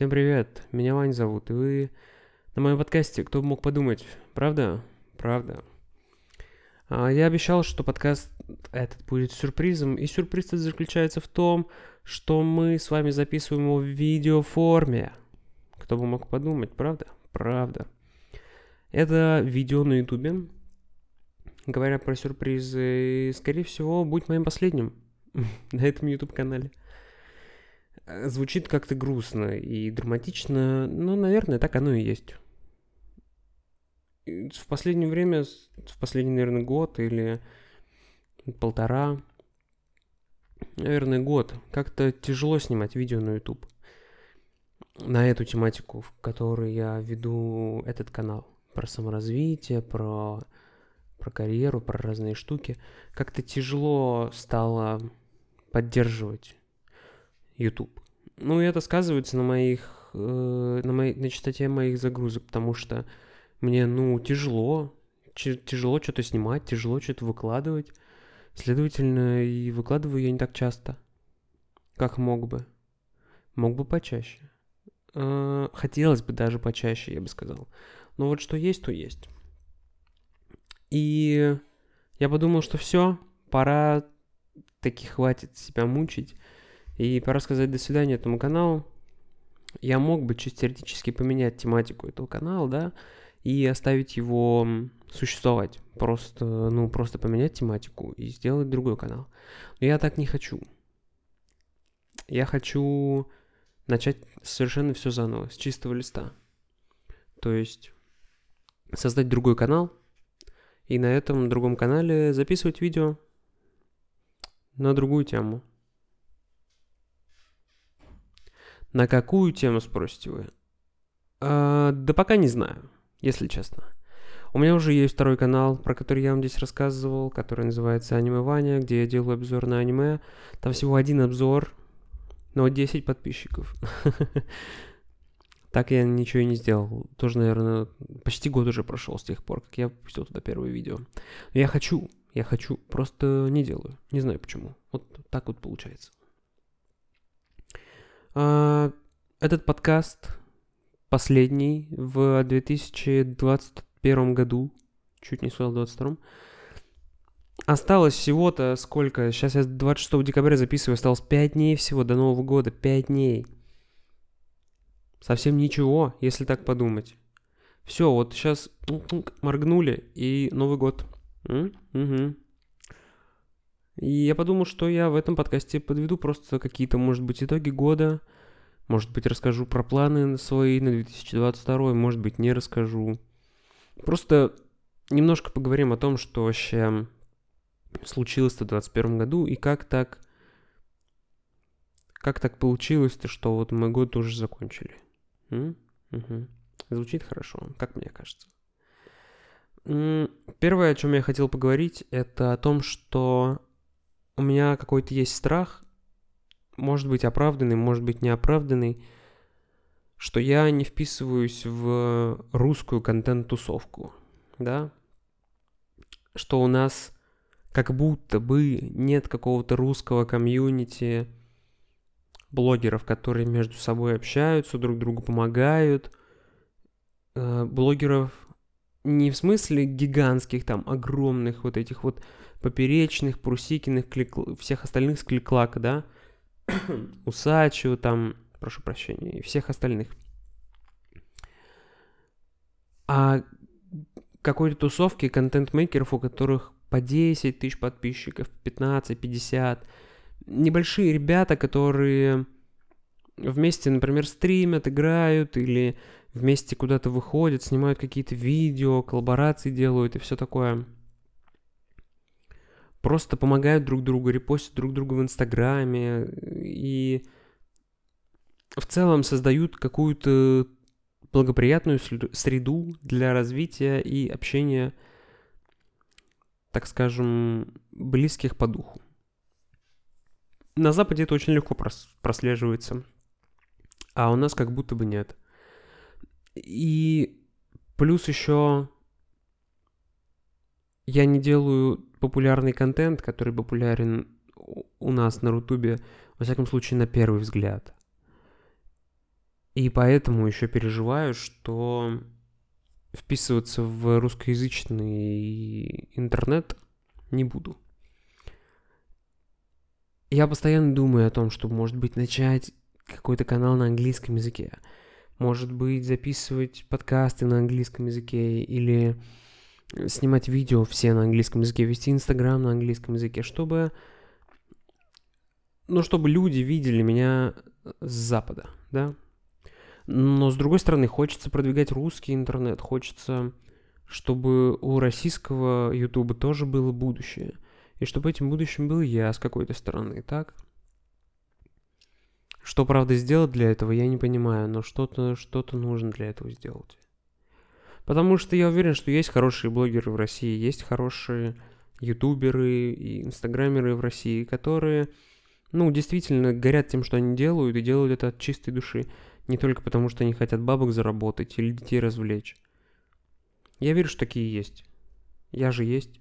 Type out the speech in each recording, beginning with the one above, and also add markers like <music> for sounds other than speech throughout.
Всем привет, меня Вань зовут, и вы на моем подкасте «Кто бы мог подумать?» Правда? Правда. А, Я обещал, что подкаст этот будет сюрпризом, и сюрприз этот заключается в том, что мы с вами записываем его в видеоформе. Кто бы мог подумать, правда? Правда. Это видео на ютубе. Говоря про сюрпризы, скорее всего, будет моим последним <laughs> на этом YouTube-канале. Э, Звучит как-то грустно и драматично, но, наверное, так оно и есть. В последнее время, в последний, наверное, год или полтора, наверное, год, как-то тяжело снимать видео на YouTube на эту тематику, в которой я веду этот канал. Про саморазвитие, про, про карьеру, про разные штуки. Как-то тяжело стало поддерживать YouTube. Ну, и это сказывается на моих, э, на, моей, на частоте моих загрузок, потому что мне, ну, тяжело, тяжело что-то снимать, тяжело что-то выкладывать. Следовательно, и выкладываю я не так часто, как мог бы. Мог бы почаще. Э, Хотелось бы даже почаще, я бы сказал. Но вот что есть, то есть. И я подумал, что все, пора таки хватит себя мучить. И пора сказать до свидания этому каналу. Я мог бы чисто теоретически поменять тематику этого канала, да, и оставить его существовать. Просто, ну, просто поменять тематику и сделать другой канал. Но я так не хочу. Я хочу начать совершенно все заново, с чистого листа. То есть создать другой канал, и на этом другом канале записывать видео на другую тему. На какую тему, спросите вы? А, да пока не знаю, если честно. У меня уже есть второй канал, про который я вам здесь рассказывал, который называется Аниме Ваня, где я делаю обзор на аниме. Там всего один обзор, но 10 подписчиков. <laughs> Так я ничего и не сделал. Тоже, наверное, почти год уже прошел с тех пор, как я выпустил туда первое видео. Но я хочу, я хочу, просто не делаю. Не знаю почему. Вот так вот получается. А, Этот подкаст последний в 2021 году, чуть не сказал 22 Осталось всего-то сколько? Сейчас я 26 декабря записываю, осталось 5 дней всего до Нового года, 5 дней. Совсем ничего, если так подумать. Все, вот сейчас моргнули, и Новый год. М? И я подумал, что я в этом подкасте подведу просто какие-то, может быть, итоги года. Может быть, расскажу про планы свои на 2022, может быть, не расскажу. Просто немножко поговорим о том, что вообще случилось в 2021 году и как так... Как так получилось-то, что вот мы год уже закончили? М? Мгм. Звучит хорошо, как мне кажется. Первое, о чем я хотел поговорить, это о том, что у меня какой-то есть страх, может быть оправданный, может быть неоправданный, что я не вписываюсь в русскую контент-тусовку, да? Что у нас как будто бы нет какого-то русского комьюнити блогеров, которые между собой общаются, друг другу помогают. Э, Блогеров не в смысле гигантских, там, огромных вот этих вот поперечных, Прусикиных, клик- всех остальных с кликлака, да? <coughs> Усачева, там, прошу прощения, и всех остальных. А какой-то тусовки контент-мейкеров, у которых по 10 тысяч подписчиков, 15, 50. Небольшие ребята, которые вместе, например, стримят, играют или вместе куда-то выходят, снимают какие-то видео, коллаборации делают и все такое. Просто помогают друг другу, репостят друг другу в Инстаграме и в целом создают какую-то благоприятную среду для развития и общения, так скажем, близких по духу. На Западе это очень легко прос- прослеживается, а у нас как будто бы нет. И плюс еще я не делаю популярный контент, который популярен у нас на Рутубе, во всяком случае, на первый взгляд. И поэтому еще переживаю, что вписываться в русскоязычный интернет не буду. Я постоянно думаю о том, чтобы, может быть, начать какой-то канал на английском языке. Может быть, записывать подкасты на английском языке или снимать видео все на английском языке, вести Инстаграм на английском языке, чтобы... Ну, чтобы люди видели меня с Запада, да? Но, с другой стороны, хочется продвигать русский интернет, хочется, чтобы у российского Ютуба тоже было будущее. И чтобы этим будущим был я с какой-то стороны, так? Что, правда, сделать для этого, я не понимаю, но что-то что нужно для этого сделать. Потому что я уверен, что есть хорошие блогеры в России, есть хорошие ютуберы и инстаграмеры в России, которые, ну, действительно горят тем, что они делают, и делают это от чистой души. Не только потому, что они хотят бабок заработать или детей развлечь. Я верю, что такие есть. Я же есть.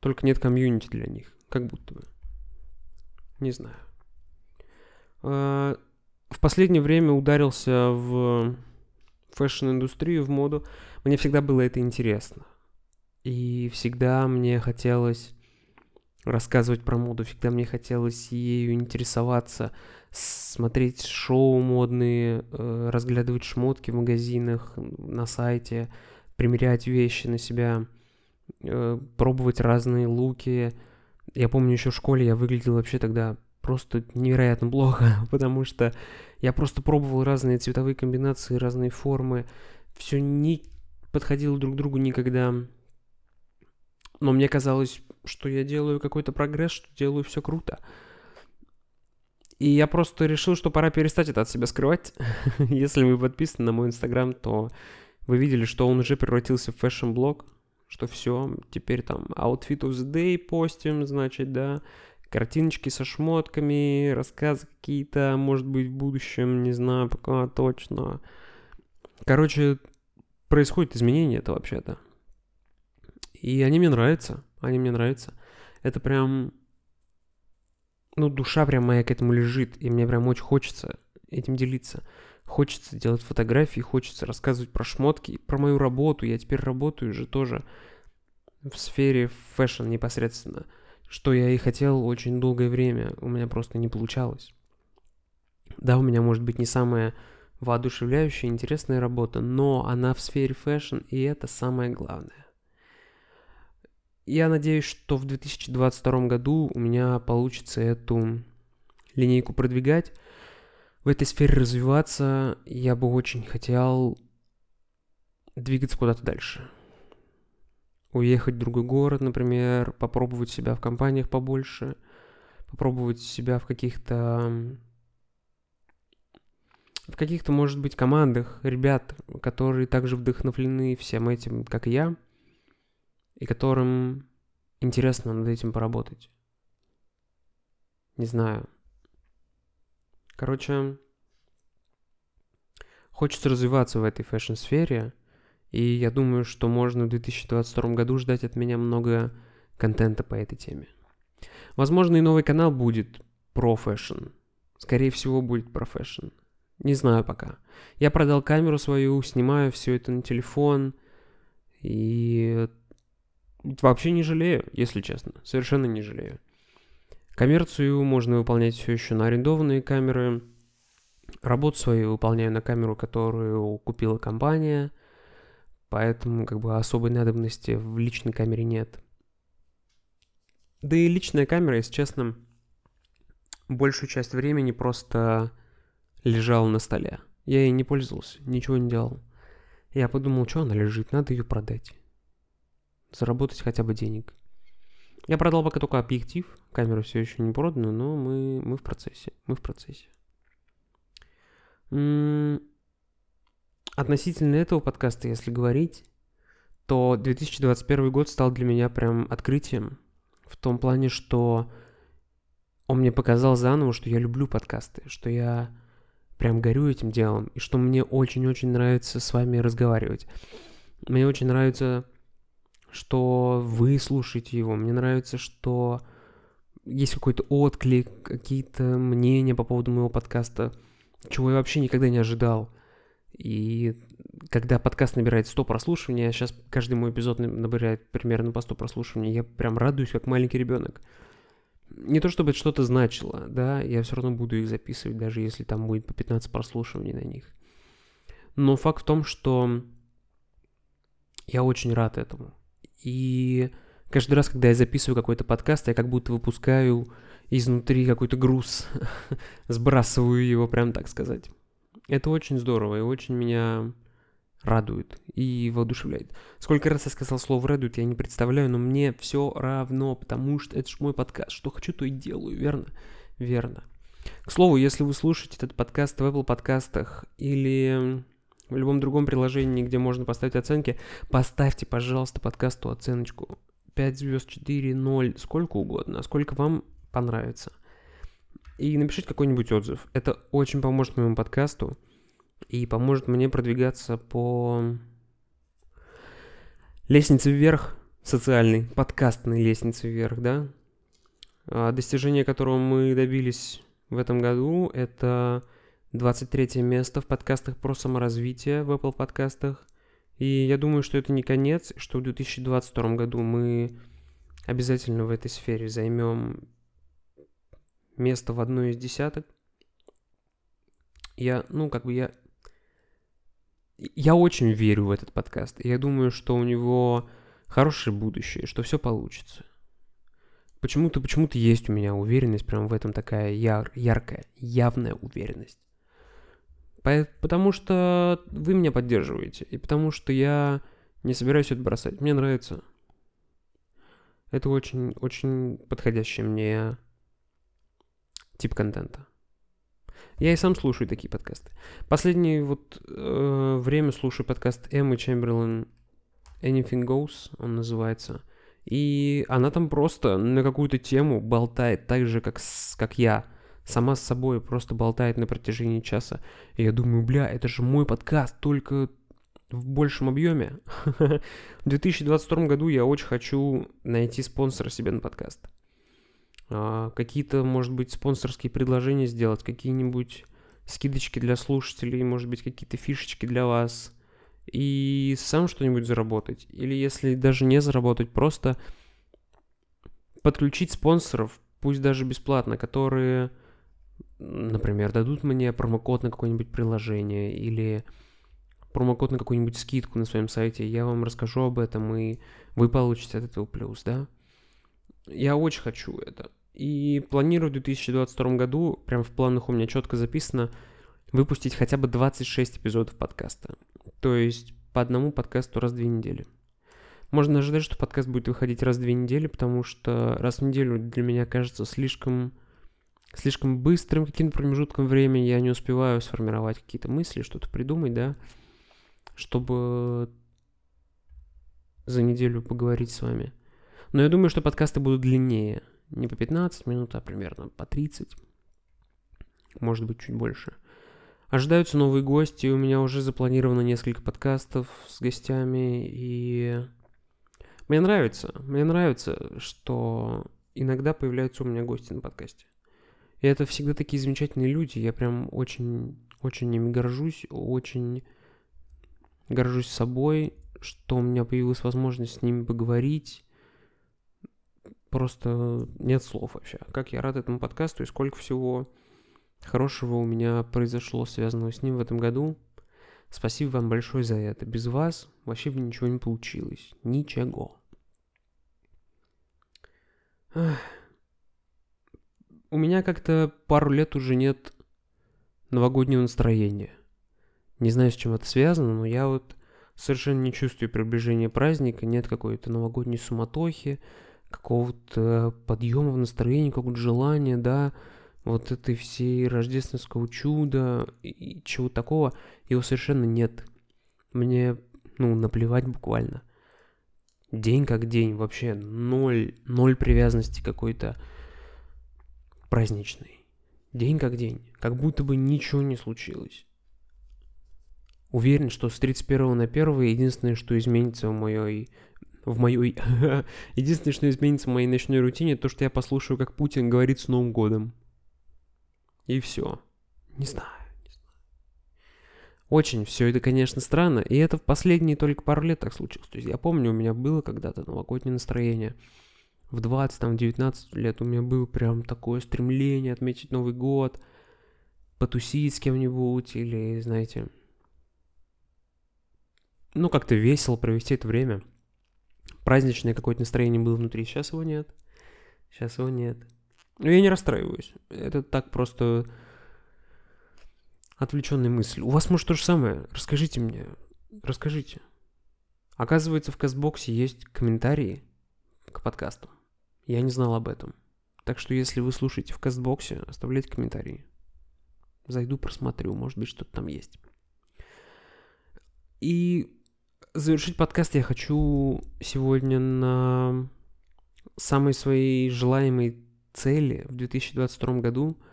Только нет комьюнити для них. Как будто бы. Не знаю. А, в последнее время ударился в fashion-индустрию, в моду. Мне всегда было это интересно. И всегда мне хотелось рассказывать про моду, всегда мне хотелось ею интересоваться, смотреть шоу модные, э, разглядывать шмотки в магазинах, на сайте, примерять вещи на себя, э, пробовать разные луки. Я помню, еще в школе я выглядел вообще тогда просто невероятно плохо, <laughs> потому что я просто пробовал разные цветовые комбинации, разные формы. Все не подходило друг к другу никогда. Но мне казалось, что я делаю какой-то прогресс, что делаю все круто. И я просто решил, что пора перестать это от себя скрывать. <laughs> Если вы подписаны на мой инстаграм, то вы видели, что он уже превратился в фэшн-блог, что все, теперь там outfit of the day постим, значит, да, картиночки со шмотками, рассказы какие-то, может быть, в будущем, не знаю пока точно. Короче, происходит изменение это вообще-то. И они мне нравятся, они мне нравятся. Это прям, ну, душа прям моя к этому лежит, и мне прям очень хочется этим делиться. Хочется делать фотографии, хочется рассказывать про шмотки, про мою работу. Я теперь работаю же тоже в сфере фэшн непосредственно что я и хотел очень долгое время, у меня просто не получалось. Да, у меня может быть не самая воодушевляющая, интересная работа, но она в сфере фэшн, и это самое главное. Я надеюсь, что в 2022 году у меня получится эту линейку продвигать, в этой сфере развиваться. Я бы очень хотел двигаться куда-то дальше уехать в другой город, например, попробовать себя в компаниях побольше, попробовать себя в каких-то в каких-то, может быть, командах ребят, которые также вдохновлены всем этим, как и я, и которым интересно над этим поработать. Не знаю. Короче, хочется развиваться в этой фэшн-сфере – и я думаю, что можно в 2022 году ждать от меня много контента по этой теме. Возможно, и новый канал будет про фэшн. Скорее всего, будет про фэшн. Не знаю пока. Я продал камеру свою, снимаю все это на телефон. И вообще не жалею, если честно. Совершенно не жалею. Коммерцию можно выполнять все еще на арендованные камеры. Работу свою выполняю на камеру, которую купила компания – поэтому как бы особой надобности в личной камере нет. Да и личная камера, если честно, большую часть времени просто лежала на столе. Я ей не пользовался, ничего не делал. Я подумал, что она лежит, надо ее продать. Заработать хотя бы денег. Я продал пока только объектив, камера все еще не продана, но мы, мы в процессе, мы в процессе. Относительно этого подкаста, если говорить, то 2021 год стал для меня прям открытием. В том плане, что он мне показал заново, что я люблю подкасты, что я прям горю этим делом, и что мне очень-очень нравится с вами разговаривать. Мне очень нравится, что вы слушаете его. Мне нравится, что есть какой-то отклик, какие-то мнения по поводу моего подкаста. чего я вообще никогда не ожидал. И когда подкаст набирает 100 прослушиваний, а сейчас каждый мой эпизод набирает примерно по 100 прослушиваний, я прям радуюсь, как маленький ребенок. Не то чтобы это что-то значило, да, я все равно буду их записывать, даже если там будет по 15 прослушиваний на них. Но факт в том, что я очень рад этому. И каждый раз, когда я записываю какой-то подкаст, я как будто выпускаю изнутри какой-то груз, <laughs> сбрасываю его, прям так сказать. Это очень здорово и очень меня радует и воодушевляет. Сколько раз я сказал слово радует, я не представляю, но мне все равно, потому что это же мой подкаст. Что хочу, то и делаю, верно? Верно. К слову, если вы слушаете этот подкаст в Apple подкастах или в любом другом приложении, где можно поставить оценки, поставьте, пожалуйста, подкасту оценочку. 5 звезд, 4, 0, сколько угодно, сколько вам понравится. И напишите какой-нибудь отзыв. Это очень поможет моему подкасту и поможет мне продвигаться по лестнице вверх, социальной, подкастной лестнице вверх, да. А достижение которого мы добились в этом году, это 23 место в подкастах про саморазвитие в Apple подкастах. И я думаю, что это не конец, что в 2022 году мы обязательно в этой сфере займем место в одной из десяток. Я, ну, как бы я... Я очень верю в этот подкаст. Я думаю, что у него хорошее будущее, что все получится. Почему-то, почему-то есть у меня уверенность, прям в этом такая яр, яркая, явная уверенность. Потому что вы меня поддерживаете, и потому что я не собираюсь это бросать. Мне нравится. Это очень, очень подходящий мне тип контента. Я и сам слушаю такие подкасты. Последнее вот э, время слушаю подкаст Эммы Чемберлен Anything Goes, он называется. И она там просто на какую-то тему болтает так же, как, с, как я. Сама с собой просто болтает на протяжении часа. И я думаю, бля, это же мой подкаст, только в большем объеме. <laughs> В 2022 году я очень хочу найти спонсора себе на подкаст. А, какие-то, может быть, спонсорские предложения сделать, какие-нибудь скидочки для слушателей, может быть, какие-то фишечки для вас, и сам что-нибудь заработать. Или если даже не заработать, просто подключить спонсоров, пусть даже бесплатно, которые, например, дадут мне промокод на какое-нибудь приложение или промокод на какую-нибудь скидку на своем сайте, я вам расскажу об этом, и вы получите от этого плюс, да? Я очень хочу это. И планирую в 2022 году, прям в планах у меня четко записано, выпустить хотя бы 26 эпизодов подкаста. То есть по одному подкасту раз в две недели. Можно ожидать, что подкаст будет выходить раз в две недели, потому что раз в неделю для меня кажется слишком, слишком быстрым каким-то промежутком времени. Я не успеваю сформировать какие-то мысли, что-то придумать, да, чтобы за неделю поговорить с вами. Но я думаю, что подкасты будут длиннее. Не по 15 минут, а примерно по 30. Может быть, чуть больше. Ожидаются новые гости. У меня уже запланировано несколько подкастов с гостями. И мне нравится. Мне нравится, что иногда появляются у меня гости на подкасте. И это всегда такие замечательные люди. Я прям очень, очень ими горжусь. Очень горжусь собой, что у меня появилась возможность с ними поговорить просто нет слов вообще. Как я рад этому подкасту и сколько всего хорошего у меня произошло, связанного с ним в этом году. Спасибо вам большое за это. Без вас вообще бы ничего не получилось. Ничего. У меня как-то пару лет уже нет новогоднего настроения. Не знаю, с чем это связано, но я вот совершенно не чувствую приближения праздника, нет какой-то новогодней суматохи, какого-то подъема в настроении, какого-то желания, да, вот этой всей рождественского чуда и чего такого, его совершенно нет. Мне, ну, наплевать буквально. День как день, вообще ноль, ноль привязанности какой-то праздничной. День как день, как будто бы ничего не случилось. Уверен, что с 31 на 1 единственное, что изменится в моей в моей... <laughs> Единственное, что изменится в моей ночной рутине, то, что я послушаю, как Путин говорит с Новым годом. И все. Не знаю, не знаю. Очень все это, конечно, странно, и это в последние только пару лет так случилось. То есть я помню, у меня было когда-то новогоднее настроение. В 20, там, 19 лет у меня было прям такое стремление отметить Новый год, потусить с кем-нибудь или, знаете, ну, как-то весело провести это время. Праздничное какое-то настроение было внутри, сейчас его нет. Сейчас его нет. Но я не расстраиваюсь. Это так просто отвлеченная мысль. У вас может то же самое. Расскажите мне. Расскажите. Оказывается, в Кастбоксе есть комментарии к подкасту. Я не знал об этом. Так что если вы слушаете в Кастбоксе, оставляйте комментарии. Зайду, просмотрю, может быть, что-то там есть. И завершить подкаст я хочу сегодня на самой своей желаемой цели в 2022 году –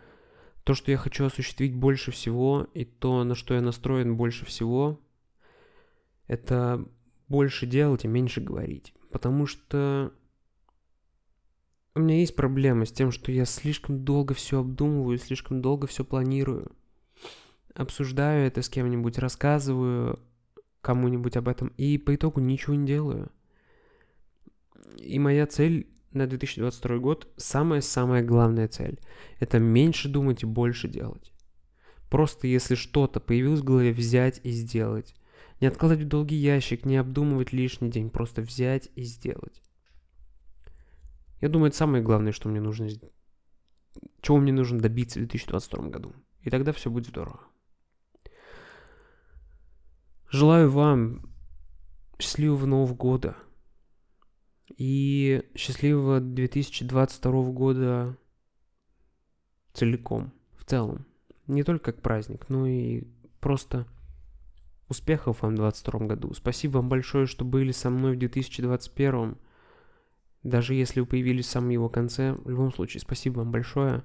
то, что я хочу осуществить больше всего, и то, на что я настроен больше всего, это больше делать и меньше говорить. Потому что у меня есть проблема с тем, что я слишком долго все обдумываю, слишком долго все планирую. Обсуждаю это с кем-нибудь, рассказываю кому-нибудь об этом, и по итогу ничего не делаю. И моя цель на 2022 год самая-самая главная цель – это меньше думать и больше делать. Просто если что-то появилось в голове, взять и сделать. Не откладывать в долгий ящик, не обдумывать лишний день, просто взять и сделать. Я думаю, это самое главное, что мне нужно чего мне нужно добиться в 2022 году. И тогда все будет здорово. Желаю вам счастливого Нового года – и счастливого 2022 года целиком, в целом. Не только как праздник, но и просто успехов вам в 2022 году. Спасибо вам большое, что были со мной в 2021. Даже если вы появились в самом его конце, в любом случае, спасибо вам большое.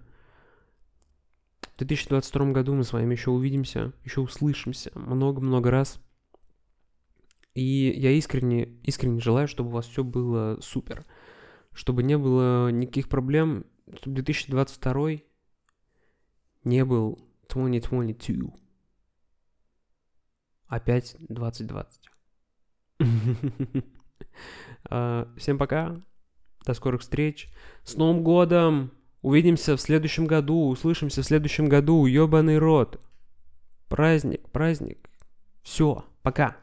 В 2022 году мы с вами еще увидимся, еще услышимся много-много раз. И я искренне, искренне желаю, чтобы у вас все было супер. Чтобы не было никаких проблем, чтобы 2022 не был 2022. Опять 2020. <laughs> А, всем пока. До скорых встреч. С Новым годом! Увидимся в следующем году. Услышимся в следующем году. Ёбаный рот. Праздник, праздник. Все, пока.